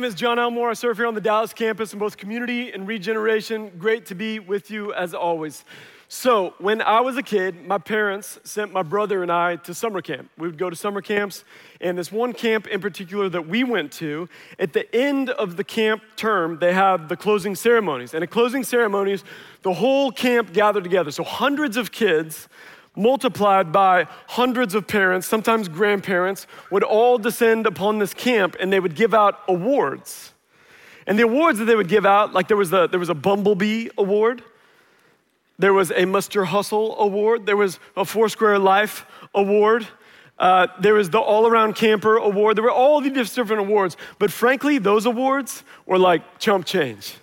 Name is John Elmore. I serve here on the Dallas campus in both community and regeneration. Great to be with you as always. So, when I was a kid, my parents sent my brother and I to summer camp. We would go to summer camps, and this one camp in particular that we went to, at the end of the camp term, they have the closing ceremonies. And at closing ceremonies, the whole camp gathered together. So, hundreds of kids multiplied by hundreds of parents, sometimes grandparents, would all descend upon this camp and they would give out awards. And the awards that they would give out, like there was a, there was a Bumblebee Award, there was a Mr. Hustle Award, there was a Foursquare Life Award, uh, there was the All Around Camper Award. There were all these different awards, but frankly, those awards were like chump change.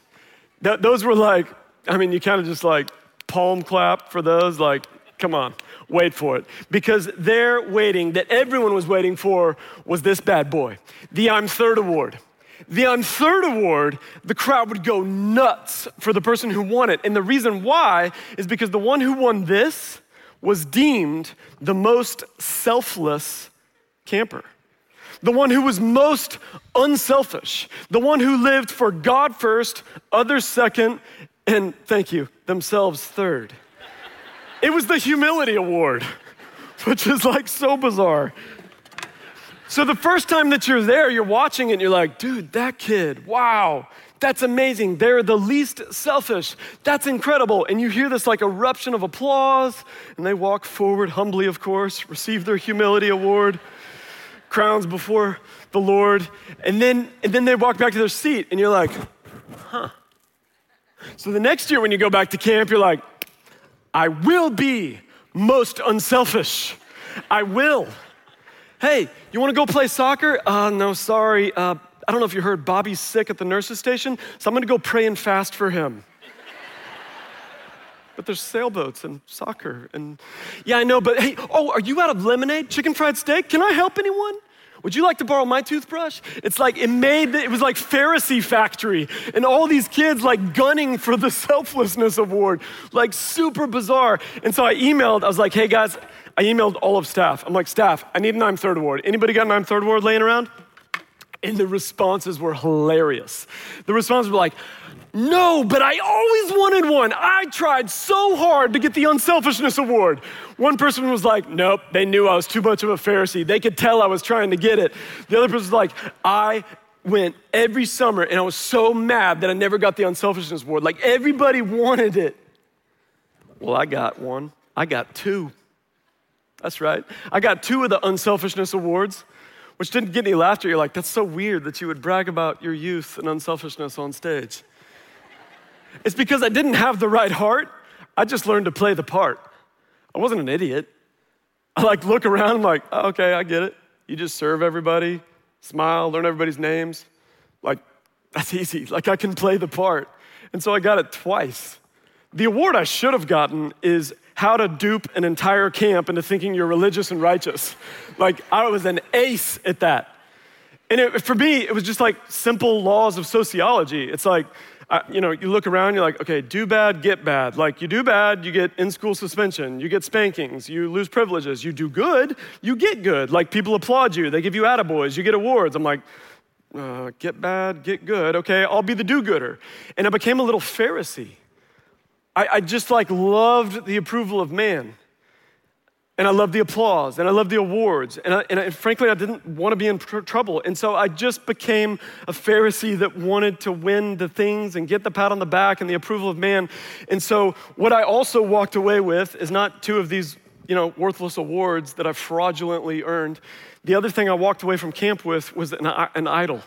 Th- those were like, I mean, you kind of just like palm clap for those, like, Come on, wait for it. Because their waiting that everyone was waiting for was this bad boy the I'm Third Award. The I'm Third Award, the crowd would go nuts for the person who won it. And the reason why is because the one who won this was deemed the most selfless camper the one who was most unselfish, the one who lived for God first, others second, and thank you, themselves third. It was the humility award, which is like so bizarre. So the first time that you're there, you're watching it and you're like, dude, that kid, wow, that's amazing. They're the least selfish. That's incredible. And you hear this like eruption of applause, and they walk forward humbly, of course, receive their humility award, crowns before the Lord, and then, and then they walk back to their seat, and you're like, huh. So the next year when you go back to camp, you're like, I will be most unselfish. I will. Hey, you wanna go play soccer? Uh, no, sorry. Uh, I don't know if you heard Bobby's sick at the nurse's station, so I'm gonna go pray and fast for him. but there's sailboats and soccer and yeah, I know, but hey, oh, are you out of lemonade? Chicken fried steak? Can I help anyone? Would you like to borrow my toothbrush? It's like it made, it was like Pharisee factory and all these kids like gunning for the selflessness award, like super bizarre. And so I emailed, I was like, hey guys, I emailed all of staff. I'm like, staff, I need an I'm third award. Anybody got an I'm third award laying around? And the responses were hilarious. The responses were like, no, but I always wanted one. I tried so hard to get the unselfishness award. One person was like, nope, they knew I was too much of a Pharisee. They could tell I was trying to get it. The other person was like, I went every summer and I was so mad that I never got the unselfishness award. Like everybody wanted it. Well, I got one. I got two. That's right. I got two of the unselfishness awards, which didn't get any laughter. You're like, that's so weird that you would brag about your youth and unselfishness on stage. It's because I didn't have the right heart. I just learned to play the part. I wasn't an idiot. I like look around, I'm like, oh, okay, I get it. You just serve everybody, smile, learn everybody's names. Like, that's easy. Like, I can play the part. And so I got it twice. The award I should have gotten is how to dupe an entire camp into thinking you're religious and righteous. Like, I was an ace at that. And it, for me, it was just like simple laws of sociology. It's like, uh, you know, you look around, you're like, okay, do bad, get bad. Like, you do bad, you get in school suspension, you get spankings, you lose privileges. You do good, you get good. Like, people applaud you, they give you attaboys, you get awards. I'm like, uh, get bad, get good. Okay, I'll be the do gooder. And I became a little Pharisee. I, I just like loved the approval of man and I loved the applause, and I loved the awards, and, I, and I, frankly, I didn't want to be in tr- trouble. And so I just became a Pharisee that wanted to win the things and get the pat on the back and the approval of man. And so what I also walked away with is not two of these, you know, worthless awards that I fraudulently earned. The other thing I walked away from camp with was an, an idol.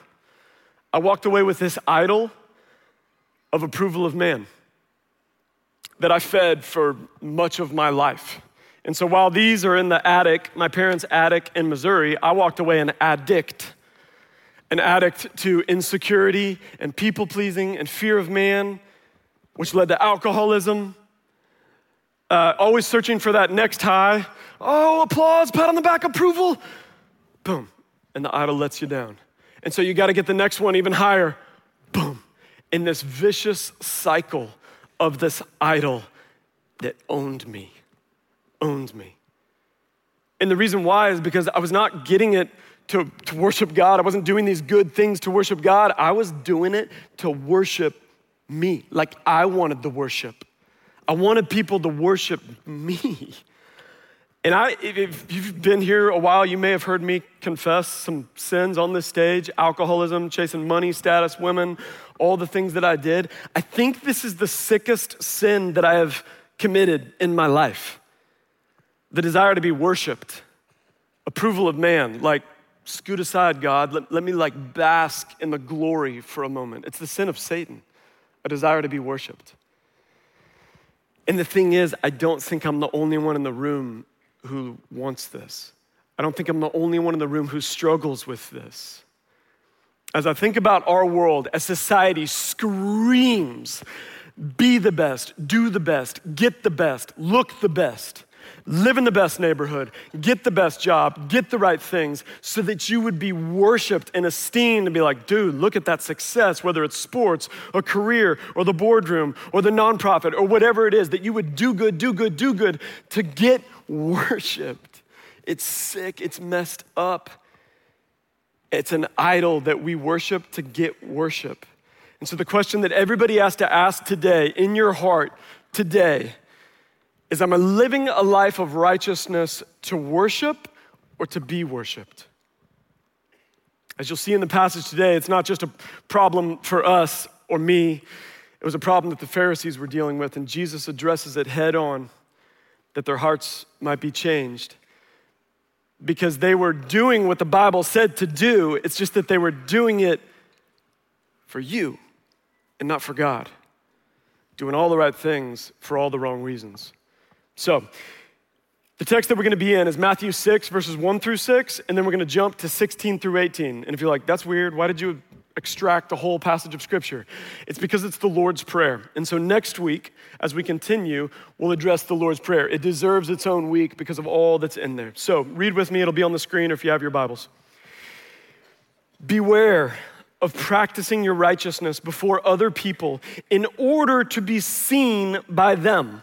I walked away with this idol of approval of man that I fed for much of my life. And so while these are in the attic, my parents' attic in Missouri, I walked away an addict. An addict to insecurity and people pleasing and fear of man, which led to alcoholism. Uh, always searching for that next high. Oh, applause, pat on the back, approval. Boom. And the idol lets you down. And so you got to get the next one even higher. Boom. In this vicious cycle of this idol that owned me owned me. And the reason why is because I was not getting it to, to worship God. I wasn't doing these good things to worship God. I was doing it to worship me. Like I wanted the worship. I wanted people to worship me. And I, if you've been here a while, you may have heard me confess some sins on this stage alcoholism, chasing money, status, women, all the things that I did. I think this is the sickest sin that I have committed in my life the desire to be worshiped, approval of man, like, scoot aside, God, let, let me like bask in the glory for a moment. It's the sin of Satan, a desire to be worshiped. And the thing is, I don't think I'm the only one in the room who wants this. I don't think I'm the only one in the room who struggles with this. As I think about our world, as society screams, be the best, do the best, get the best, look the best live in the best neighborhood, get the best job, get the right things, so that you would be worshiped and esteemed and be like, dude, look at that success, whether it's sports, a career, or the boardroom, or the nonprofit, or whatever it is, that you would do good, do good, do good to get worshiped. It's sick, it's messed up. It's an idol that we worship to get worship. And so, the question that everybody has to ask today in your heart today is I'm living a life of righteousness to worship or to be worshiped? As you'll see in the passage today, it's not just a problem for us or me, it was a problem that the Pharisees were dealing with, and Jesus addresses it head on that their hearts might be changed. Because they were doing what the Bible said to do, it's just that they were doing it for you and not for God, doing all the right things for all the wrong reasons. So, the text that we're going to be in is Matthew 6, verses 1 through 6, and then we're going to jump to 16 through 18. And if you're like, that's weird, why did you extract the whole passage of Scripture? It's because it's the Lord's Prayer. And so next week, as we continue, we'll address the Lord's Prayer. It deserves its own week because of all that's in there. So read with me, it'll be on the screen or if you have your Bibles. Beware of practicing your righteousness before other people in order to be seen by them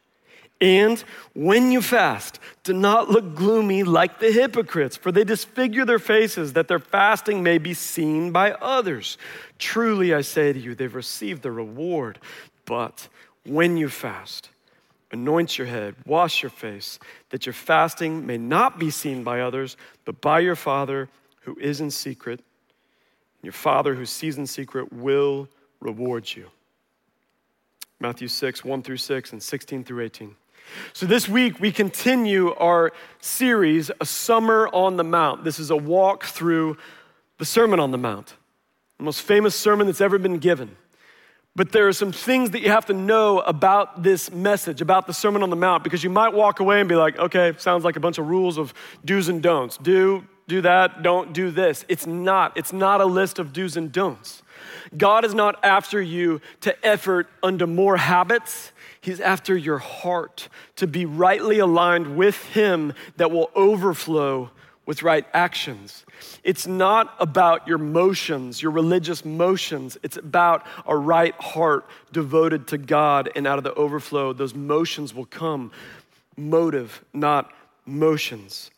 And when you fast, do not look gloomy like the hypocrites, for they disfigure their faces that their fasting may be seen by others. Truly, I say to you, they've received the reward. But when you fast, anoint your head, wash your face, that your fasting may not be seen by others, but by your Father who is in secret. Your Father who sees in secret will reward you. Matthew 6, 1 through 6, and 16 through 18. So, this week we continue our series, A Summer on the Mount. This is a walk through the Sermon on the Mount, the most famous sermon that's ever been given. But there are some things that you have to know about this message, about the Sermon on the Mount, because you might walk away and be like, okay, sounds like a bunch of rules of do's and don'ts. Do, do that, don't do this. It's not. It's not a list of do's and don'ts. God is not after you to effort unto more habits. He's after your heart to be rightly aligned with Him that will overflow with right actions. It's not about your motions, your religious motions. It's about a right heart devoted to God, and out of the overflow, those motions will come. Motive, not motions.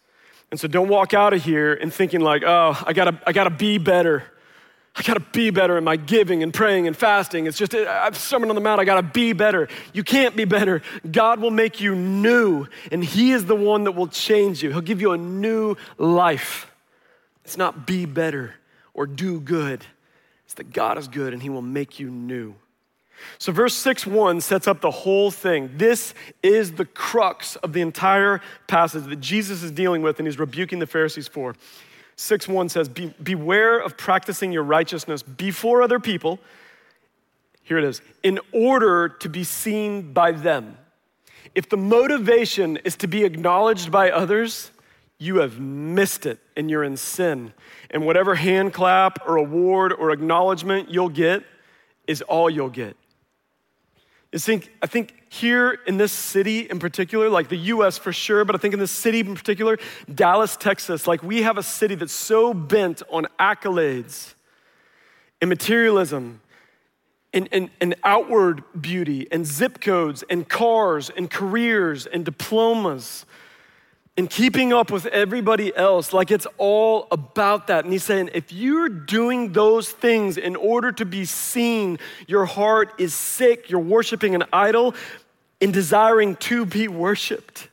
And so don't walk out of here and thinking like, oh, I gotta, I gotta be better. I gotta be better in my giving and praying and fasting. It's just, I'm Sermon on the Mount, I gotta be better. You can't be better. God will make you new, and He is the one that will change you. He'll give you a new life. It's not be better or do good, it's that God is good and He will make you new. So, verse 6 1 sets up the whole thing. This is the crux of the entire passage that Jesus is dealing with and he's rebuking the Pharisees for. 6 1 says, Be, Beware of practicing your righteousness before other people. Here it is, in order to be seen by them. If the motivation is to be acknowledged by others, you have missed it and you're in sin. And whatever hand clap or award or acknowledgement you'll get is all you'll get. You think, I think here in this city in particular, like the US for sure, but I think in this city in particular, Dallas, Texas, like we have a city that's so bent on accolades and materialism and, and, and outward beauty and zip codes and cars and careers and diplomas and keeping up with everybody else. Like it's all about that. And he's saying, if you're doing those things in order to be seen, your heart is sick, you're worshiping an idol in desiring to be worshiped.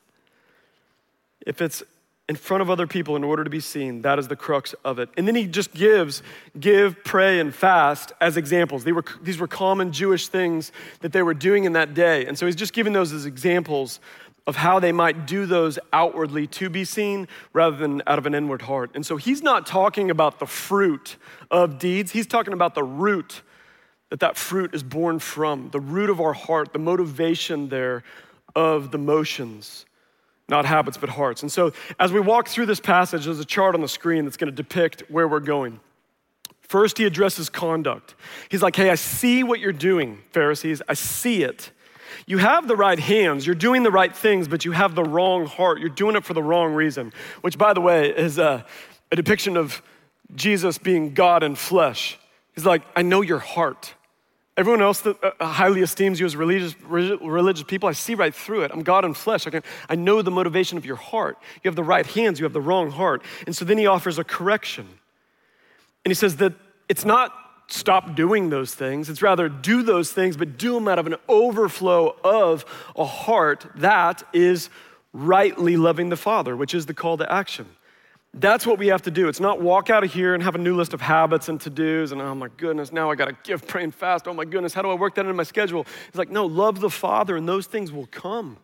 If it's in front of other people in order to be seen. That is the crux of it. And then he just gives give, pray, and fast as examples. They were, these were common Jewish things that they were doing in that day. And so he's just giving those as examples of how they might do those outwardly to be seen rather than out of an inward heart. And so he's not talking about the fruit of deeds, he's talking about the root that that fruit is born from, the root of our heart, the motivation there of the motions not habits, but hearts. And so, as we walk through this passage, there's a chart on the screen that's going to depict where we're going. First, he addresses conduct. He's like, Hey, I see what you're doing, Pharisees. I see it. You have the right hands, you're doing the right things, but you have the wrong heart. You're doing it for the wrong reason, which, by the way, is a, a depiction of Jesus being God in flesh. He's like, I know your heart. Everyone else that uh, highly esteems you as religious, religious people, I see right through it. I'm God in flesh. I, can, I know the motivation of your heart. You have the right hands, you have the wrong heart. And so then he offers a correction. And he says that it's not stop doing those things, it's rather do those things, but do them out of an overflow of a heart that is rightly loving the Father, which is the call to action. That's what we have to do. It's not walk out of here and have a new list of habits and to dos and oh my goodness, now I got to give, pray, and fast. Oh my goodness, how do I work that into my schedule? It's like, no, love the Father and those things will come.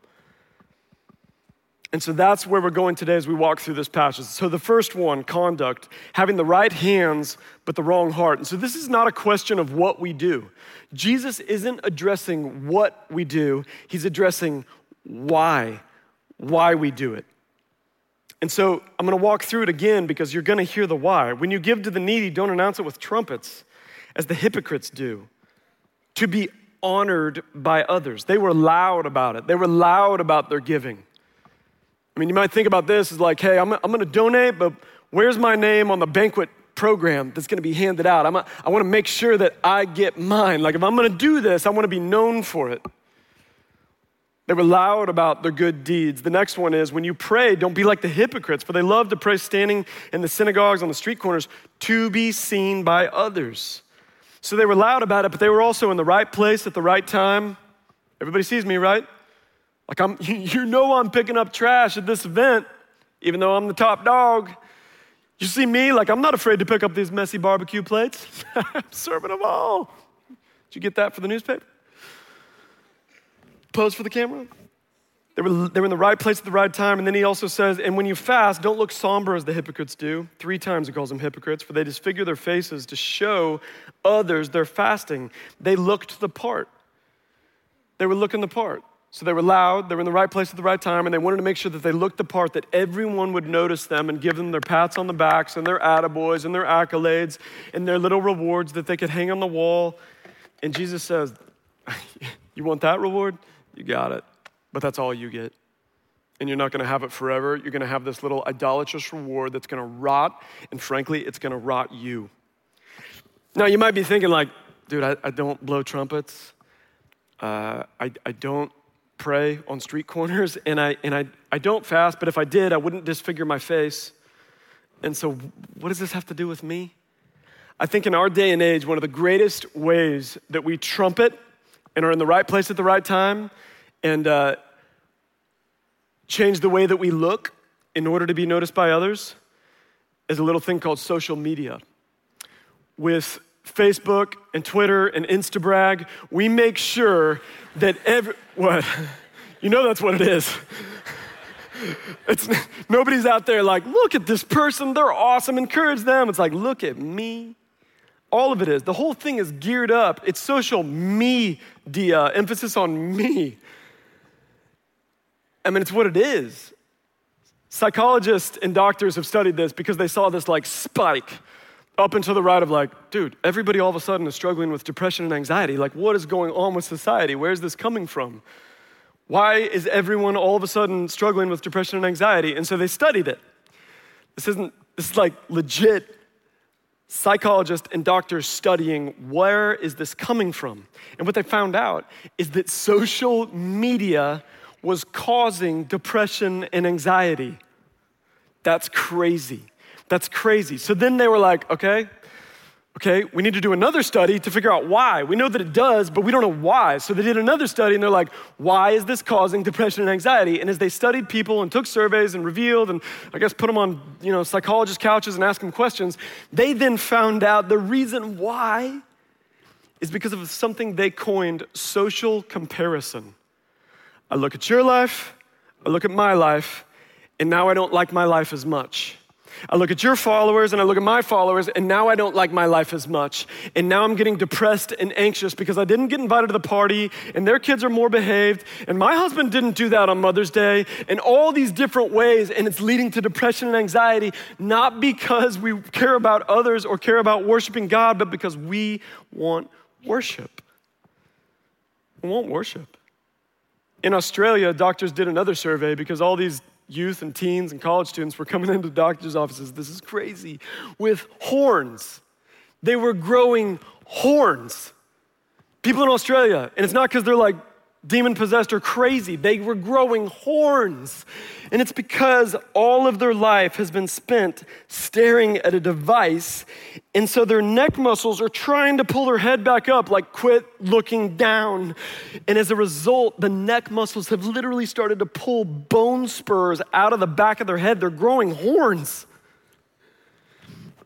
And so that's where we're going today as we walk through this passage. So the first one, conduct, having the right hands but the wrong heart. And so this is not a question of what we do. Jesus isn't addressing what we do, he's addressing why, why we do it. And so I'm going to walk through it again because you're going to hear the why. When you give to the needy, don't announce it with trumpets, as the hypocrites do, to be honored by others. They were loud about it, they were loud about their giving. I mean, you might think about this as like, hey, I'm, I'm going to donate, but where's my name on the banquet program that's going to be handed out? I'm a, I want to make sure that I get mine. Like, if I'm going to do this, I want to be known for it. They were loud about their good deeds. The next one is when you pray, don't be like the hypocrites, for they love to pray standing in the synagogues on the street corners to be seen by others. So they were loud about it, but they were also in the right place at the right time. Everybody sees me, right? Like I'm you know I'm picking up trash at this event, even though I'm the top dog. You see me, like I'm not afraid to pick up these messy barbecue plates. I'm serving them all. Did you get that for the newspaper? pose for the camera. They were, they were in the right place at the right time. And then he also says, and when you fast, don't look somber as the hypocrites do. Three times he calls them hypocrites, for they disfigure their faces to show others they're fasting. They looked the part. They were looking the part. So they were loud, they were in the right place at the right time, and they wanted to make sure that they looked the part, that everyone would notice them and give them their pats on the backs and their attaboys and their accolades and their little rewards that they could hang on the wall. And Jesus says, You want that reward? you got it. But that's all you get. And you're not going to have it forever. You're going to have this little idolatrous reward that's going to rot, and frankly, it's going to rot you. Now, you might be thinking, like, dude, I, I don't blow trumpets. Uh, I, I don't pray on street corners, and, I, and I, I don't fast, but if I did, I wouldn't disfigure my face. And so, what does this have to do with me? I think in our day and age, one of the greatest ways that we trumpet and are in the right place at the right time and uh, change the way that we look in order to be noticed by others is a little thing called social media. With Facebook and Twitter and Instabrag, we make sure that every, what? You know that's what it is. It's, nobody's out there like, look at this person, they're awesome, encourage them. It's like, look at me. All of it is. The whole thing is geared up. It's social media, emphasis on me. I mean, it's what it is. Psychologists and doctors have studied this because they saw this like spike up to the right of like, dude, everybody all of a sudden is struggling with depression and anxiety. Like, what is going on with society? Where's this coming from? Why is everyone all of a sudden struggling with depression and anxiety? And so they studied it. This isn't, this is like legit psychologists and doctors studying where is this coming from. And what they found out is that social media was causing depression and anxiety. That's crazy. That's crazy. So then they were like, okay, okay, we need to do another study to figure out why. We know that it does, but we don't know why. So they did another study and they're like, why is this causing depression and anxiety? And as they studied people and took surveys and revealed and I guess put them on, you know, psychologist couches and asked them questions, they then found out the reason why is because of something they coined social comparison. I look at your life, I look at my life, and now I don't like my life as much. I look at your followers and I look at my followers, and now I don't like my life as much. And now I'm getting depressed and anxious because I didn't get invited to the party, and their kids are more behaved, and my husband didn't do that on Mother's Day, and all these different ways, and it's leading to depression and anxiety, not because we care about others or care about worshiping God, but because we want worship. We want worship. In Australia, doctors did another survey because all these youth and teens and college students were coming into doctors' offices. This is crazy. With horns. They were growing horns. People in Australia, and it's not because they're like demon possessed or crazy. They were growing horns. And it's because all of their life has been spent staring at a device. And so their neck muscles are trying to pull their head back up, like quit looking down. And as a result, the neck muscles have literally started to pull bone spurs out of the back of their head. They're growing horns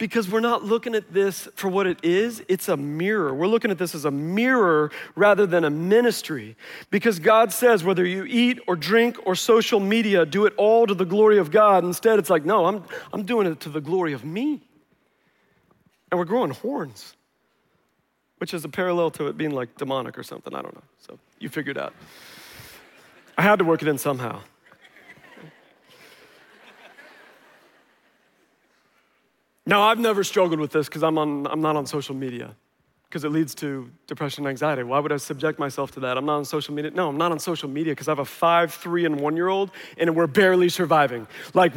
because we're not looking at this for what it is, it's a mirror. We're looking at this as a mirror rather than a ministry. Because God says, whether you eat or drink or social media, do it all to the glory of God. Instead, it's like, no, I'm, I'm doing it to the glory of me. And we're growing horns, which is a parallel to it being like demonic or something. I don't know. So you figured out. I had to work it in somehow. Now, I've never struggled with this because I'm, on, I'm not on social media because it leads to depression and anxiety. Why would I subject myself to that? I'm not on social media. No, I'm not on social media because I have a five, three, and one year old, and we're barely surviving. Like,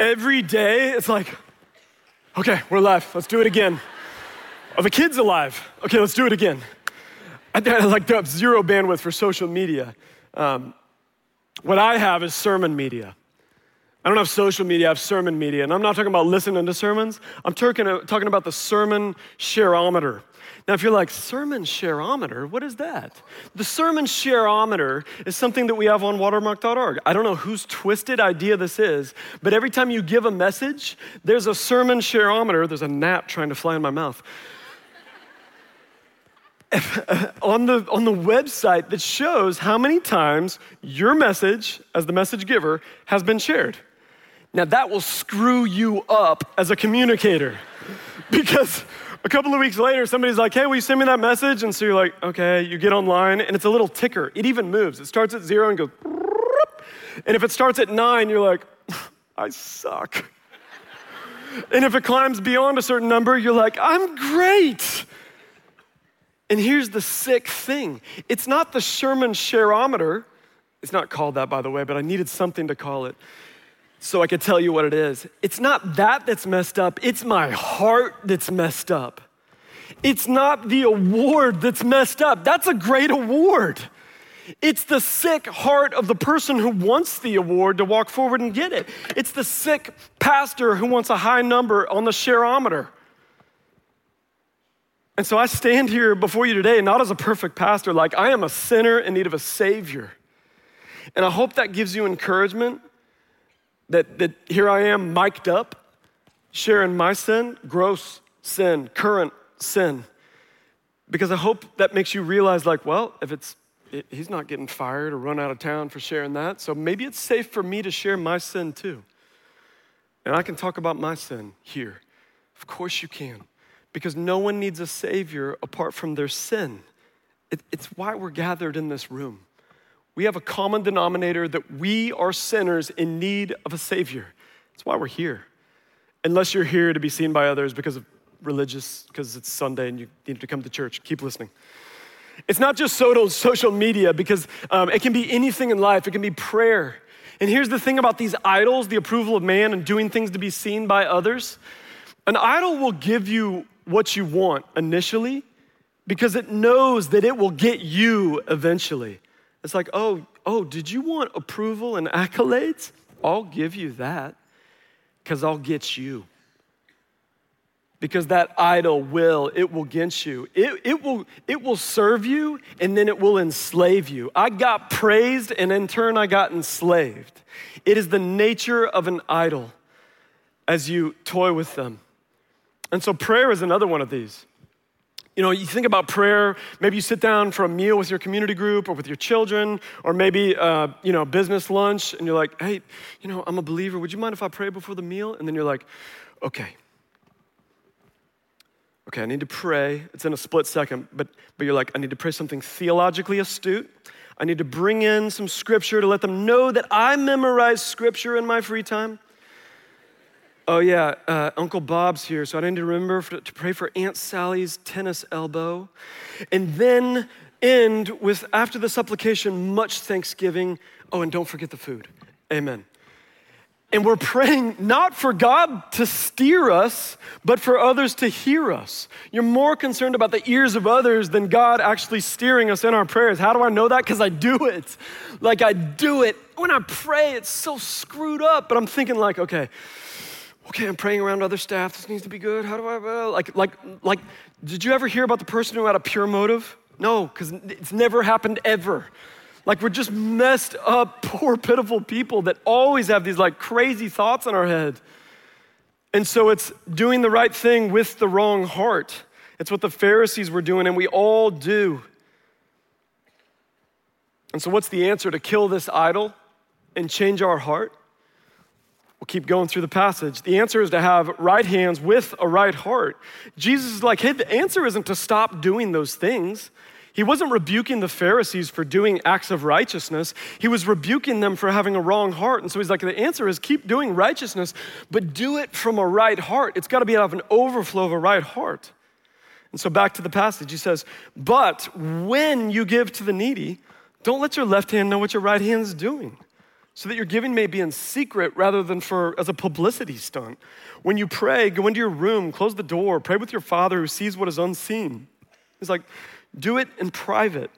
every day, it's like, okay, we're alive. Let's do it again. Are the kids alive? Okay, let's do it again. I, I like to have zero bandwidth for social media. Um, what I have is sermon media. I don't have social media, I have sermon media. And I'm not talking about listening to sermons, I'm talking, uh, talking about the sermon shareometer. Now, if you're like, sermon shareometer, what is that? The sermon shareometer is something that we have on watermark.org. I don't know whose twisted idea this is, but every time you give a message, there's a sermon shareometer. There's a gnat trying to fly in my mouth. on, the, on the website that shows how many times your message, as the message giver, has been shared. Now, that will screw you up as a communicator because a couple of weeks later, somebody's like, hey, will you send me that message? And so you're like, okay, you get online and it's a little ticker. It even moves. It starts at zero and goes, and if it starts at nine, you're like, I suck. And if it climbs beyond a certain number, you're like, I'm great. And here's the sick thing it's not the sermon shareometer. It's not called that, by the way, but I needed something to call it so I could tell you what it is. It's not that that's messed up, it's my heart that's messed up. It's not the award that's messed up. That's a great award. It's the sick heart of the person who wants the award to walk forward and get it. It's the sick pastor who wants a high number on the shareometer. And so I stand here before you today, not as a perfect pastor, like I am a sinner in need of a savior. And I hope that gives you encouragement that, that here I am, mic'd up, sharing my sin, gross sin, current sin because I hope that makes you realize, like, well, if it's it, he's not getting fired or run out of town for sharing that, so maybe it's safe for me to share my sin too. And I can talk about my sin here. Of course you can, because no one needs a savior apart from their sin. It, it's why we're gathered in this room. We have a common denominator that we are sinners in need of a savior. That's why we're here. Unless you're here to be seen by others because of religious, because it's Sunday and you need to come to church. Keep listening. It's not just social media because um, it can be anything in life. It can be prayer. And here's the thing about these idols the approval of man and doing things to be seen by others. An idol will give you what you want initially because it knows that it will get you eventually. It's like, oh, oh, did you want approval and accolades? I'll give you that because I'll get you. Because that idol will it will get you. It, it will it will serve you and then it will enslave you. I got praised and in turn i got enslaved. It is the nature of an idol as you toy with them. And so prayer is another one of these you know you think about prayer maybe you sit down for a meal with your community group or with your children or maybe uh, you know business lunch and you're like hey you know i'm a believer would you mind if i pray before the meal and then you're like okay okay, I need to pray. It's in a split second, but, but you're like, I need to pray something theologically astute. I need to bring in some scripture to let them know that I memorize scripture in my free time. Oh, yeah, uh, Uncle Bob's here, so I need to remember for, to pray for Aunt Sally's tennis elbow. And then end with, after the supplication, much thanksgiving. Oh, and don't forget the food. Amen. And we're praying not for God to steer us, but for others to hear us. You're more concerned about the ears of others than God actually steering us in our prayers. How do I know that? Because I do it. Like I do it. When I pray, it's so screwed up, but I'm thinking, like, okay, okay, I'm praying around other staff. This needs to be good. How do I, like, like, like, did you ever hear about the person who had a pure motive? No, because it's never happened ever. Like we're just messed up, poor, pitiful people that always have these like crazy thoughts in our head. And so it's doing the right thing with the wrong heart. It's what the Pharisees were doing, and we all do. And so, what's the answer to kill this idol and change our heart? We'll keep going through the passage. The answer is to have right hands with a right heart. Jesus is like, hey, the answer isn't to stop doing those things. He wasn't rebuking the Pharisees for doing acts of righteousness. He was rebuking them for having a wrong heart. And so he's like, the answer is keep doing righteousness, but do it from a right heart. It's got to be out of an overflow of a right heart. And so back to the passage, he says, But when you give to the needy, don't let your left hand know what your right hand is doing, so that your giving may be in secret rather than for as a publicity stunt. When you pray, go into your room, close the door, pray with your father who sees what is unseen. He's like, do it in private,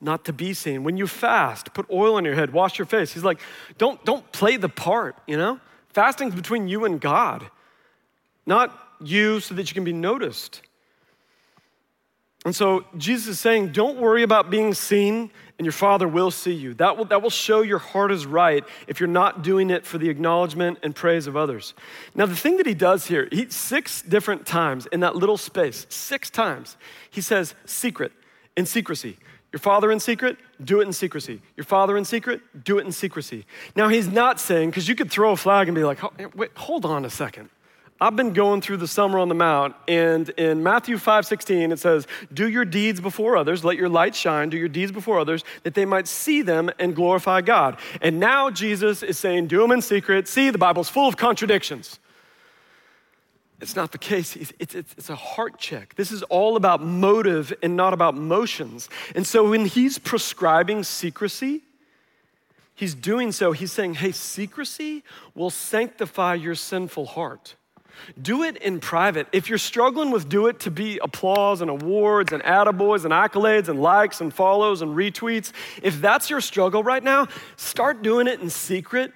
not to be seen. When you fast, put oil on your head, wash your face. He's like, don't, don't play the part, you know? Fasting's between you and God, not you so that you can be noticed. And so Jesus is saying, don't worry about being seen, and your Father will see you. That will, that will show your heart is right if you're not doing it for the acknowledgement and praise of others. Now, the thing that he does here, he, six different times in that little space, six times, he says, secret, in secrecy. Your father in secret, do it in secrecy. Your father in secret, do it in secrecy. Now, he's not saying, because you could throw a flag and be like, oh, wait, hold on a second. I've been going through the Summer on the Mount, and in Matthew 5 16, it says, Do your deeds before others, let your light shine, do your deeds before others, that they might see them and glorify God. And now Jesus is saying, Do them in secret. See, the Bible's full of contradictions. It's not the case. It's, it's, it's, a heart check. This is all about motive and not about motions. And so when he's prescribing secrecy, he's doing so, he's saying, hey, secrecy will sanctify your sinful heart. Do it in private. If you're struggling with do it to be applause and awards and attaboys and accolades and likes and follows and retweets, if that's your struggle right now, start doing it in secret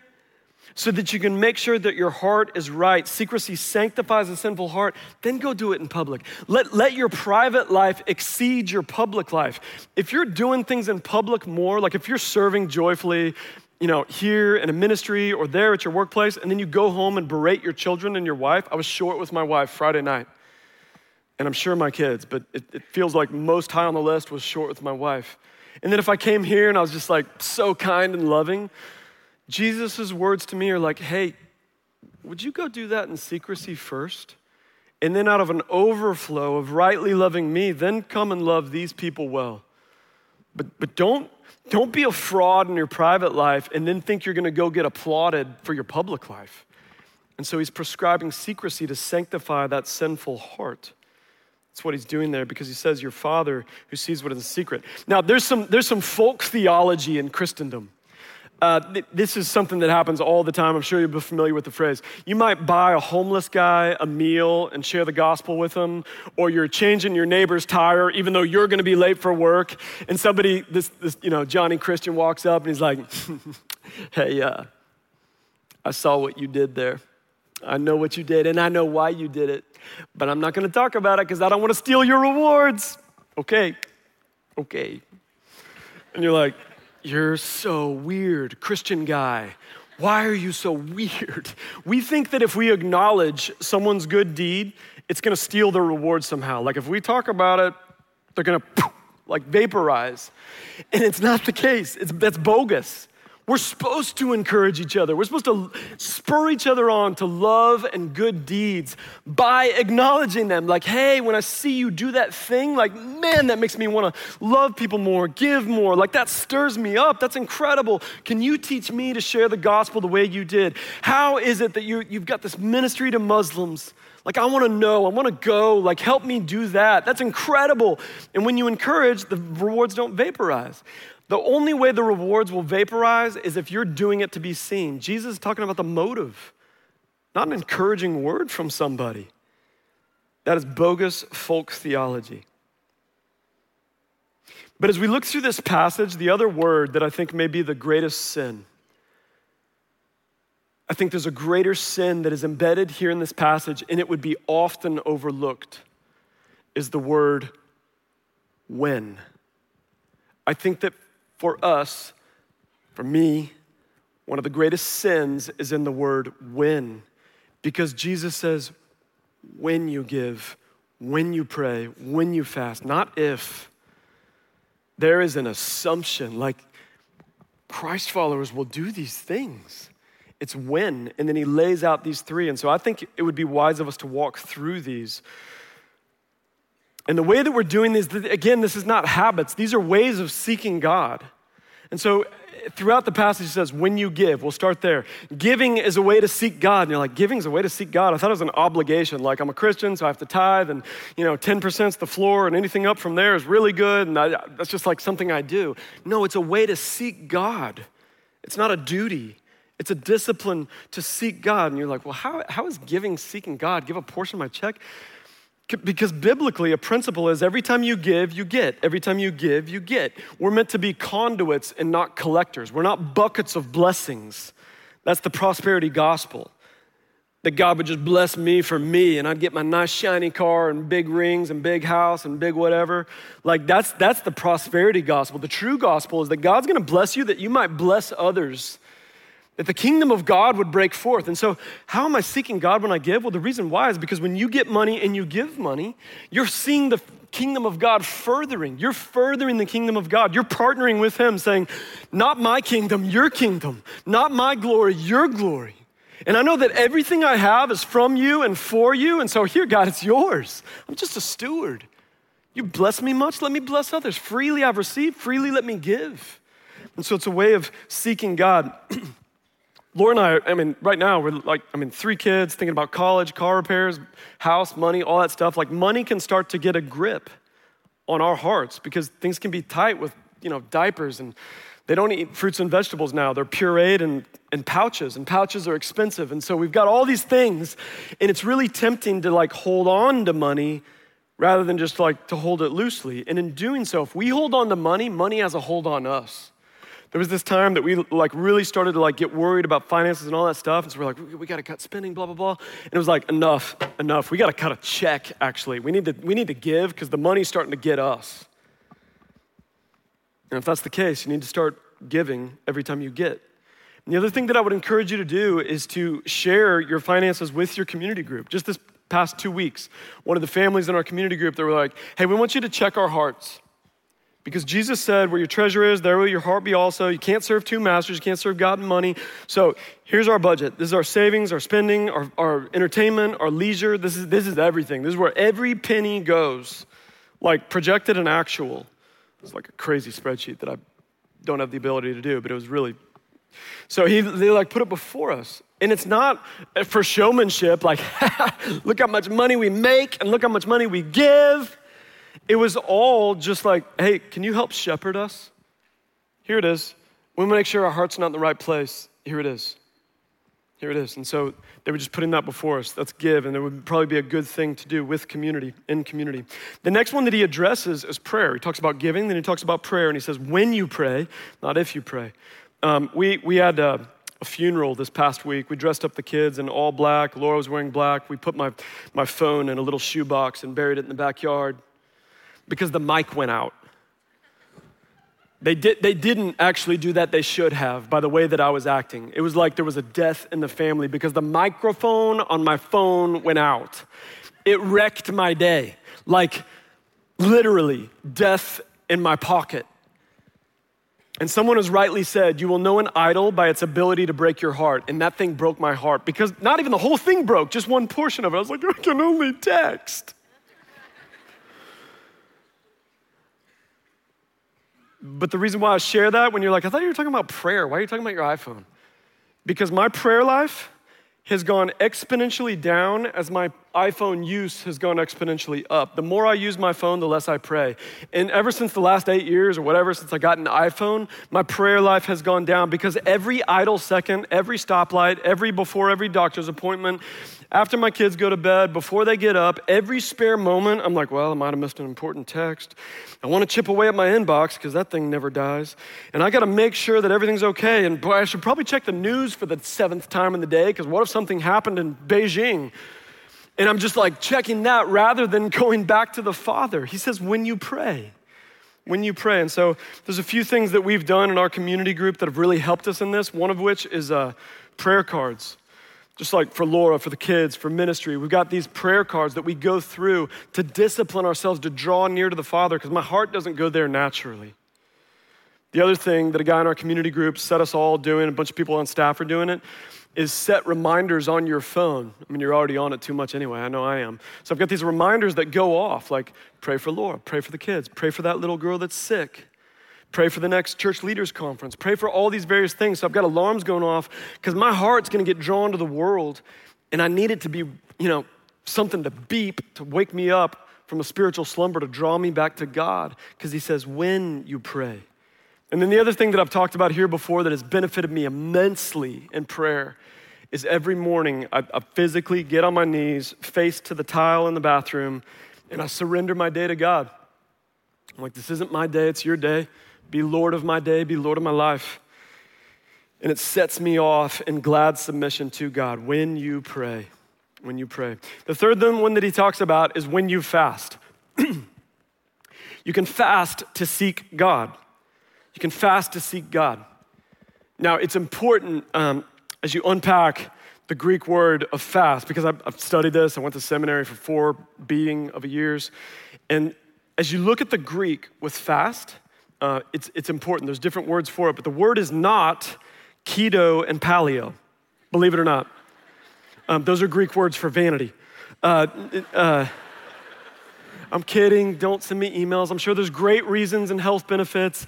so that you can make sure that your heart is right. Secrecy sanctifies a sinful heart, then go do it in public. Let, let your private life exceed your public life. If you're doing things in public more, like if you're serving joyfully you know, here in a ministry or there at your workplace, and then you go home and berate your children and your wife. I was short with my wife Friday night. and I'm sure my kids, but it, it feels like most high on the list was short with my wife. And then if I came here and I was just like so kind and loving, Jesus' words to me are like, hey, would you go do that in secrecy first? And then out of an overflow of rightly loving me, then come and love these people well. But, but don't, don't be a fraud in your private life and then think you're gonna go get applauded for your public life. And so he's prescribing secrecy to sanctify that sinful heart. That's what he's doing there because he says, Your father who sees what is in secret. Now, there's some, there's some folk theology in Christendom. Uh, th- this is something that happens all the time. I'm sure you'll be familiar with the phrase. You might buy a homeless guy a meal and share the gospel with him, or you're changing your neighbor's tire even though you're going to be late for work. And somebody, this, this, you know, Johnny Christian walks up and he's like, "Hey, uh, I saw what you did there. I know what you did, and I know why you did it, but I'm not going to talk about it because I don't want to steal your rewards." Okay, okay. And you're like, you're so weird, Christian guy. Why are you so weird? We think that if we acknowledge someone's good deed, it's gonna steal their reward somehow. Like if we talk about it, they're gonna like vaporize. And it's not the case. It's, that's bogus. We're supposed to encourage each other. We're supposed to spur each other on to love and good deeds by acknowledging them. Like, hey, when I see you do that thing, like, man, that makes me want to love people more, give more. Like, that stirs me up. That's incredible. Can you teach me to share the gospel the way you did? How is it that you, you've got this ministry to Muslims? Like, I want to know, I want to go, like, help me do that. That's incredible. And when you encourage, the rewards don't vaporize. The only way the rewards will vaporize is if you're doing it to be seen. Jesus is talking about the motive, not an encouraging word from somebody. That is bogus folk theology. But as we look through this passage, the other word that I think may be the greatest sin, I think there's a greater sin that is embedded here in this passage, and it would be often overlooked, is the word when. I think that for us, for me, one of the greatest sins is in the word when, because Jesus says, when you give, when you pray, when you fast, not if. There is an assumption like Christ followers will do these things. It's when, and then he lays out these three. And so I think it would be wise of us to walk through these. And the way that we're doing this, again, this is not habits, these are ways of seeking God. And so throughout the passage, it says, when you give, we'll start there. Giving is a way to seek God. And you're like, giving is a way to seek God. I thought it was an obligation. Like, I'm a Christian, so I have to tithe, and, you know, 10% is the floor, and anything up from there is really good. And I, that's just like something I do. No, it's a way to seek God. It's not a duty. It's a discipline to seek God. And you're like, well, how, how is giving seeking God? Give a portion of my check? Because biblically, a principle is every time you give, you get. Every time you give, you get. We're meant to be conduits and not collectors. We're not buckets of blessings. That's the prosperity gospel. That God would just bless me for me and I'd get my nice shiny car and big rings and big house and big whatever. Like that's that's the prosperity gospel. The true gospel is that God's gonna bless you that you might bless others that the kingdom of God would break forth. And so, how am I seeking God when I give? Well, the reason why is because when you get money and you give money, you're seeing the kingdom of God furthering. You're furthering the kingdom of God. You're partnering with Him, saying, Not my kingdom, your kingdom. Not my glory, your glory. And I know that everything I have is from you and for you. And so, here, God, it's yours. I'm just a steward. You bless me much, let me bless others. Freely I've received, freely let me give. And so, it's a way of seeking God. Laura and I, I mean, right now, we're like, I mean, three kids, thinking about college, car repairs, house, money, all that stuff. Like, money can start to get a grip on our hearts because things can be tight with, you know, diapers and they don't eat fruits and vegetables now. They're pureed and, and pouches, and pouches are expensive. And so we've got all these things, and it's really tempting to like hold on to money rather than just like to hold it loosely. And in doing so, if we hold on to money, money has a hold on us there was this time that we like really started to like get worried about finances and all that stuff. And so we're like, we, we got to cut spending, blah, blah, blah. And it was like, enough, enough. We got to cut a check, actually. We need to, we need to give because the money's starting to get us. And if that's the case, you need to start giving every time you get. And the other thing that I would encourage you to do is to share your finances with your community group. Just this past two weeks, one of the families in our community group, they were like, hey, we want you to check our hearts. Because Jesus said, where your treasure is, there will your heart be also. You can't serve two masters, you can't serve God and money. So here's our budget. This is our savings, our spending, our, our entertainment, our leisure. This is, this is everything. This is where every penny goes, like projected and actual. It's like a crazy spreadsheet that I don't have the ability to do, but it was really. So he, they like put it before us. And it's not for showmanship, like, look how much money we make and look how much money we give. It was all just like, hey, can you help shepherd us? Here it is. We want to make sure our heart's not in the right place. Here it is. Here it is. And so they were just putting that before us. Let's give. And it would probably be a good thing to do with community, in community. The next one that he addresses is prayer. He talks about giving, then he talks about prayer, and he says, when you pray, not if you pray. Um, we, we had a, a, funeral this past week. We dressed up the kids in all black. Laura was wearing black. We put my, my phone in a little shoebox and buried it in the backyard because the mic went out. They, did, they didn't actually do that, they should have, by the way that I was acting. It was like there was a death in the family because the microphone on my phone went out. It wrecked my day. Like, literally, death in my pocket. And someone has rightly said, You will know an idol by its ability to break your heart. And that thing broke my heart because not even the whole thing broke, just one portion of it. I was like, I can only text. But the reason why I share that when you're like, I thought you were talking about prayer. Why are you talking about your iPhone? Because my prayer life has gone exponentially down as my iPhone use has gone exponentially up. The more I use my phone, the less I pray. And ever since the last eight years or whatever, since I got an iPhone, my prayer life has gone down because every idle second, every stoplight, every before every doctor's appointment, after my kids go to bed, before they get up, every spare moment, I'm like, well, I might have missed an important text. I want to chip away at my inbox because that thing never dies. And I got to make sure that everything's okay. And boy, I should probably check the news for the seventh time in the day because what if something happened in Beijing? And I'm just like checking that rather than going back to the Father. He says, when you pray, when you pray. And so there's a few things that we've done in our community group that have really helped us in this. One of which is uh, prayer cards. Just like for Laura, for the kids, for ministry, we've got these prayer cards that we go through to discipline ourselves to draw near to the Father because my heart doesn't go there naturally. The other thing that a guy in our community group set us all doing, a bunch of people on staff are doing it, is set reminders on your phone. I mean, you're already on it too much anyway. I know I am. So I've got these reminders that go off like pray for Laura, pray for the kids, pray for that little girl that's sick, pray for the next church leaders conference, pray for all these various things. So I've got alarms going off because my heart's going to get drawn to the world and I need it to be, you know, something to beep to wake me up from a spiritual slumber to draw me back to God because he says, when you pray. And then the other thing that I've talked about here before that has benefited me immensely in prayer is every morning I, I, physically get on my knees, face to the tile in the bathroom, and I surrender my day to God. I'm like, this isn't my day, it's your day. Be Lord of my day, be Lord of my life. And it sets me off in glad submission to God when you pray. When you pray. The third one that he talks about is when you fast. you can fast to seek God. You can fast to seek God. Now, it's important um, as you unpack the Greek word of fast, because I've, I've studied this, I went to seminary for four being of years. And as you look at the Greek with fast, uh, it's, it's important. There's different words for it, but the word is not keto and paleo, believe it or not. Um, those are Greek words for vanity. Uh, uh, I'm kidding. Don't send me emails. I'm sure there's great reasons and health benefits.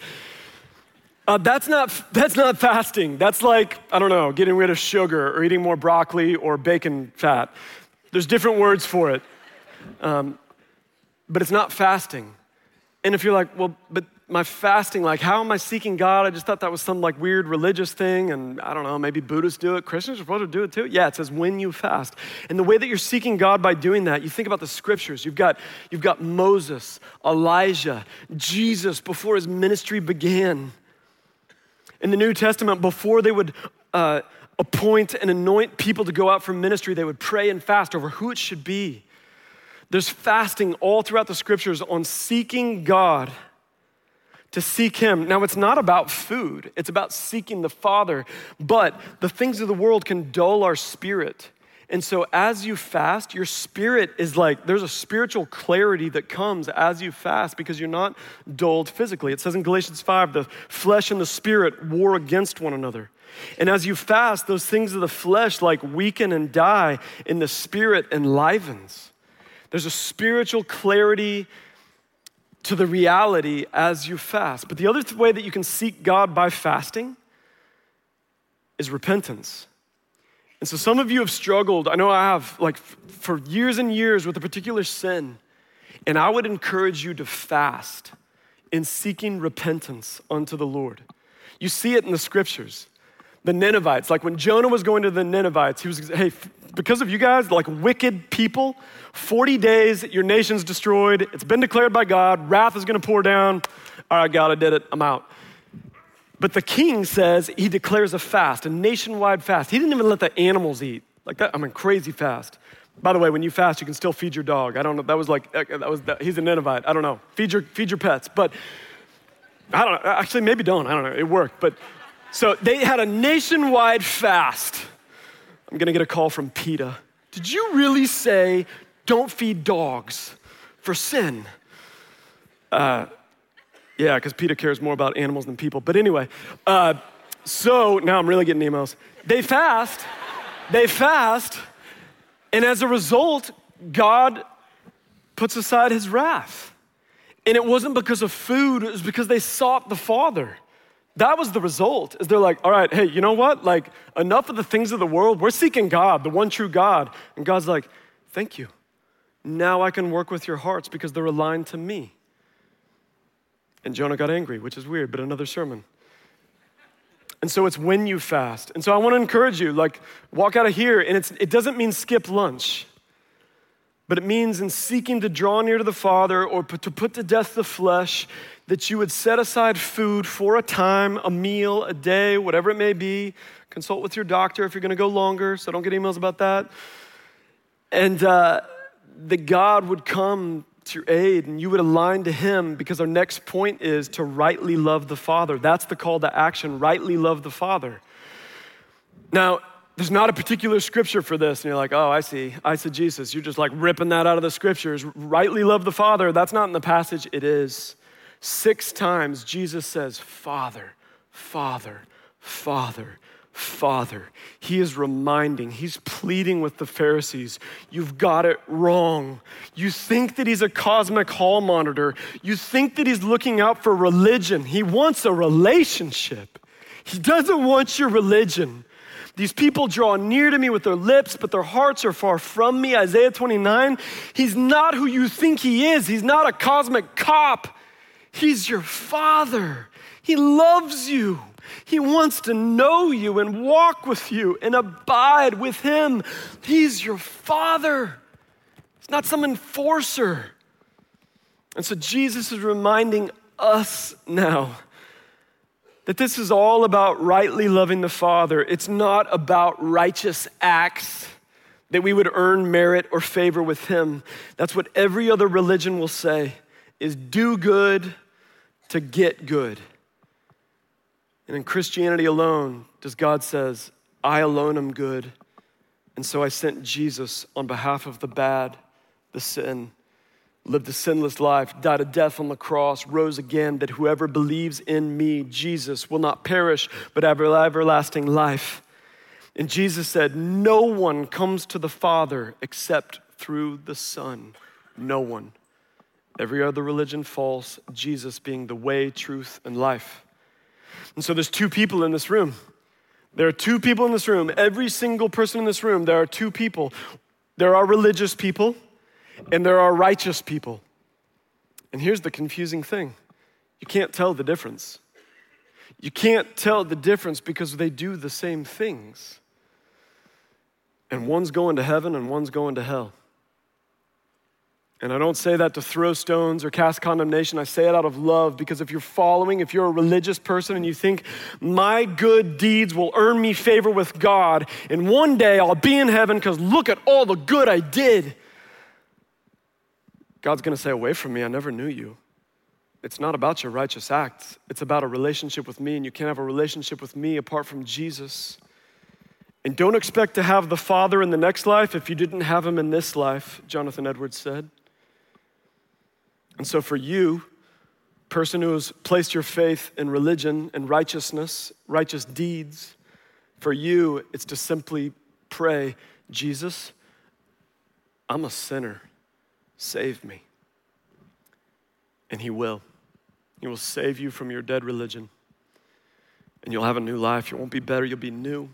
Uh, that's, not, that's not fasting. That's like, I don't know, getting rid of sugar or eating more broccoli or bacon fat. There's different words for it. Um, but it's not fasting. And if you're like, well, but my fasting, like, how am I seeking God? I just thought that was some like weird religious thing, and I don't know, maybe Buddhists do it, Christians are supposed to do it too. Yeah, it says when you fast. And the way that you're seeking God by doing that, you think about the scriptures. You've got, you've got Moses, Elijah, Jesus before his ministry began in the New Testament, before they would uh, appoint and anoint people to go out for ministry, they would pray and fast over who it should be. There's fasting all throughout the scriptures on seeking God to seek Him. Now, it's not about food, it's about seeking the Father. But the things of the world can dull our spirit And so, as you fast, your spirit is like there's a spiritual clarity that comes as you fast because you're not dulled physically. It says in Galatians 5 the flesh and the spirit war against one another. And as you fast, those things of the flesh like weaken and die, and the spirit enlivens. There's a spiritual clarity to the reality as you fast. But the other way that you can seek God by fasting is repentance. And so some of you have struggled, I know I have, like for years and years with a particular sin. And I would encourage you to fast in seeking repentance unto the Lord. You see it in the scriptures. The Ninevites, like when Jonah was going to the Ninevites, he was, hey, because of you guys, like wicked people, 40 days, your nation's destroyed. It's been declared by God. Wrath is going to pour down. All right, God, I did it. I'm out. But the king says he declares a fast, a nationwide fast. He didn't even let the animals eat. Like that, I mean, crazy fast. By the way, when you fast, you can still feed your dog. I don't know. That was like, that was, he's a Ninevite. I don't know. Feed your, feed your pets. But I don't know. Actually, maybe don't. I don't know. It worked. But so they had a nationwide fast. I'm to get a call from PETA. Did you really say don't feed dogs for sin? Uh, yeah, because PETA cares more about animals than people. But anyway, uh, so now I'm really getting emails. They fast, they fast, and as a result, God puts aside his wrath. And it wasn't because of food, it was because they sought the Father. That was the result. Is they're like, all right, hey, you know what? Like, enough of the things of the world. We're seeking God, the one true God. And God's like, thank you. Now I can work with your hearts because they're aligned to me. And Jonah got angry, which is weird, but another sermon. And so it's when you fast. And so I want to encourage you, like, walk out of here, and it's, it doesn't mean skip lunch, but it means in seeking to draw near to the Father or to put to death the flesh, that you would set aside food for a time, a meal, a day, whatever it may be. Consult with your doctor if you're going to go longer, so don't get emails about that. And uh, that God would come to your aid and you would align to Him because our next point is to rightly love the Father. That's the call to action rightly love the Father. Now, there's not a particular scripture for this, and you're like, oh, I see. I see Jesus. You're just like ripping that out of the scriptures. Rightly love the Father. That's not in the passage. It is. Six times Jesus says, Father, Father, Father. Father. He is reminding, he's pleading with the Pharisees, you've got it wrong. You think that he's a cosmic hall monitor. You think that he's looking out for religion. He wants a relationship. He doesn't want your religion. These people draw near to me with their lips, but their hearts are far from me. Isaiah 29. He's not who you think he is. He's not a cosmic cop. He's your father. He loves you. He wants to know you and walk with you and abide with Him. He's your Father, He's not some enforcer. And so Jesus is reminding us now that this is all about rightly loving the Father. It's not about righteous acts that we would earn merit or favor with Him. That's what every other religion will say is do good to get good. And in Christianity alone, does God says, I alone am good. And so I sent Jesus on behalf of the bad, the sin, lived a sinless life, died a death on the cross, rose again, that whoever believes in me, Jesus, will not perish, but have everlasting life. And Jesus said, No one comes to the Father except through the Son. No one. Every other religion false, Jesus being the way, truth, and life. And so there's two people in this room. There are two people in this room. Every single person in this room, there are two people. There are religious people and there are righteous people. And here's the confusing thing you can't tell the difference. You can't tell the difference because they do the same things. And one's going to heaven and one's going to hell. And I don't say that to throw stones or cast condemnation. I say it out of love because if you're following, if you're a religious person and you think my good deeds will earn me favor with God, and one day I'll be in heaven because look at all the good I did, God's going to say, Away from me, I never knew you. It's not about your righteous acts, it's about a relationship with me, and you can't have a relationship with me apart from Jesus. And don't expect to have the Father in the next life if you didn't have him in this life, Jonathan Edwards said. And so for you, person who has placed your faith in religion and righteousness, righteous deeds, for you, it's to simply pray, Jesus, I'm a sinner. Save me. And He will. He will save you from your dead religion. And you'll have a new life. You won't be better, you'll be new.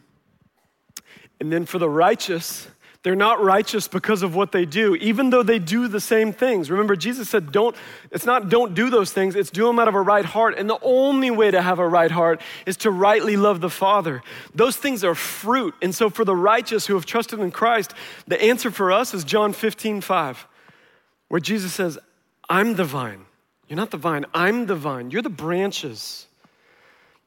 And then for the righteous, they're not righteous because of what they do, even though they do the same things. Remember, Jesus said, don't, it's not don't do those things, it's do them out of a right heart. And the only way to have a right heart is to rightly love the Father. Those things are fruit. And so for the righteous who have trusted in Christ, the answer for us is John 15, 5, where Jesus says, I'm the vine. You're not the vine, I'm the vine. You're the branches.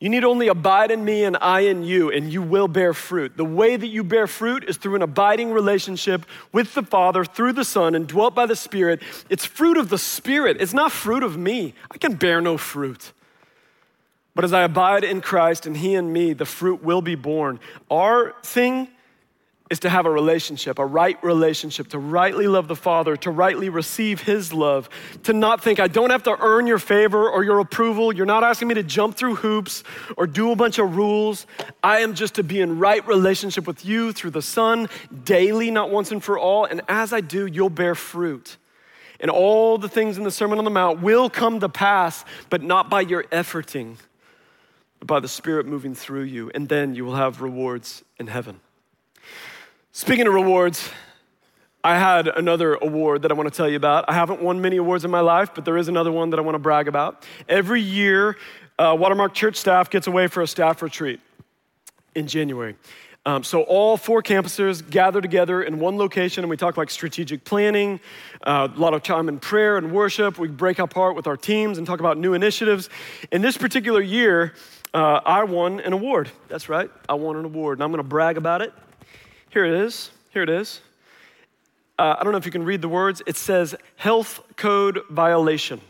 You need only abide in me and I in you, and you will bear fruit. The way that you bear fruit is through an abiding relationship with the Father through the Son and dwelt by the Spirit. It's fruit of the Spirit, it's not fruit of me. I can bear no fruit. But as I abide in Christ and He in me, the fruit will be borne. Our thing is to have a relationship, a right relationship, to rightly love the Father, to rightly receive His love, to not think, I don't have to earn your favor or your approval. You're not asking me to jump through hoops or do a bunch of rules. I am just to be in right relationship with you through the Son daily, not once and for all. And as I do, you'll bear fruit. And all the things in the Sermon on the Mount will come to pass, but not by your efforting, but by the Spirit moving through you. And then you will have rewards in heaven. Speaking of rewards, I had another award that I want to tell you about. I haven't won many awards in my life, but there is another one that I want to brag about. Every year, uh, Watermark Church staff gets away for a staff retreat in January. Um, so all four campuses gather together in one location, and we talk like strategic planning, uh, a lot of time in prayer and worship. We break apart with our teams and talk about new initiatives. In this particular year, uh, I won an award. That's right, I won an award, and I'm going to brag about it here it is. Here it is. Uh, I don't know if you can read the words. It says health code violation.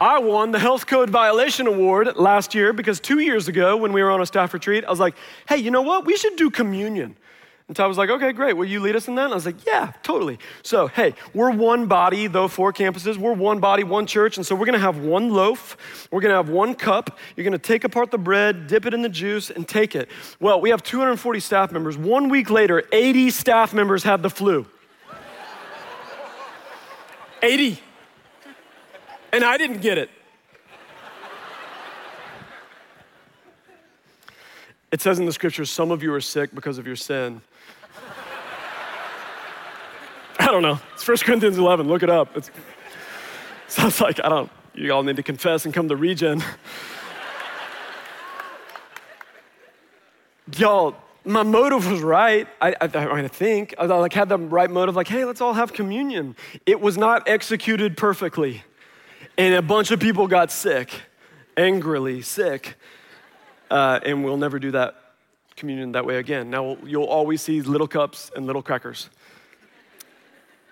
I won the Health Code Violation Award last year because two years ago, when we were on a staff retreat, I was like, hey, you know what? We should do communion. And Todd was like, okay, great. Will you lead us in that? And I was like, yeah, totally. So, hey, we're one body, though, four campuses. We're one body, one church. And so we're going to have one loaf. We're going to have one cup. You're going to take apart the bread, dip it in the juice, and take it. Well, we have 240 staff members. One week later, 80 staff members had the flu. 80. And I didn't get it. It says in the scriptures, some of you are sick because of your sin. I don't know. It's 1 Corinthians 11. Look it up. It sounds like, I don't, you all need to confess and come to regen. y'all, my motive was right. I, I, I think I like had the right motive. Like, hey, let's all have communion. It was not executed perfectly, and a bunch of people got sick, angrily sick, uh, and we'll never do that communion that way again. Now you'll always see little cups and little crackers.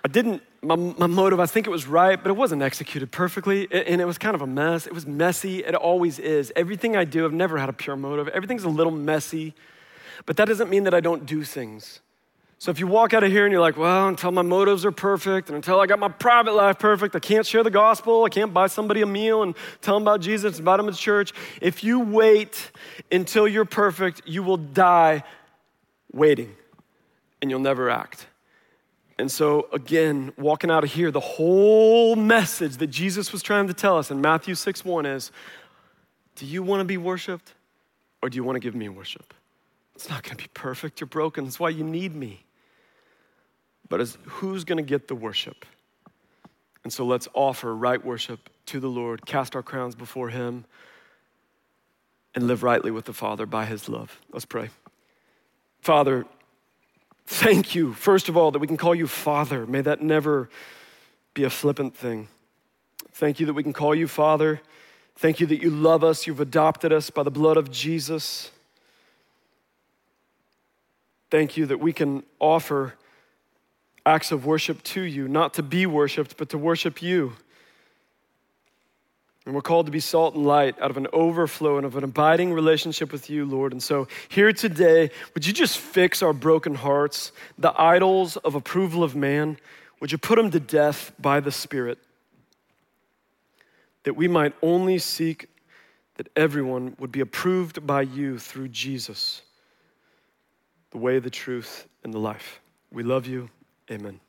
I didn't, my, my motive, I think it was right, but it wasn't executed perfectly. And it was kind of a mess. It was messy. It always is. Everything I do, I've never had a pure motive. Everything's a little messy. But that doesn't mean that I don't do things. So if you walk out of here and you're like, well, until my motives are perfect and until I got my private life perfect, I can't share the gospel, I can't buy somebody a meal and tell them about Jesus, invite them to church. If you wait until you're perfect, you will die waiting and you'll never act. And so, again, walking out of here, the whole message that Jesus was trying to tell us in Matthew 6 1 is do you want to be worshiped or do you want to give me worship? It's not going to be perfect. You're broken. That's why you need me. But as, who's going to get the worship? And so let's offer right worship to the Lord, cast our crowns before Him, and live rightly with the Father by His love. Let's pray. Father, Thank you, first of all, that we can call you Father. May that never be a flippant thing. Thank you that we can call you Father. Thank you that you love us. You've adopted us by the blood of Jesus. Thank you that we can offer acts of worship to you, not to be worshiped, but to worship you. And we're called to be salt and light out of an overflow and of an abiding relationship with you, Lord. And so here today, would you just fix our broken hearts, the idols of approval of man? Would you put them to death by the Spirit? That we might only seek that everyone would be approved by you through Jesus, the way, the truth, and the life. We love you. Amen.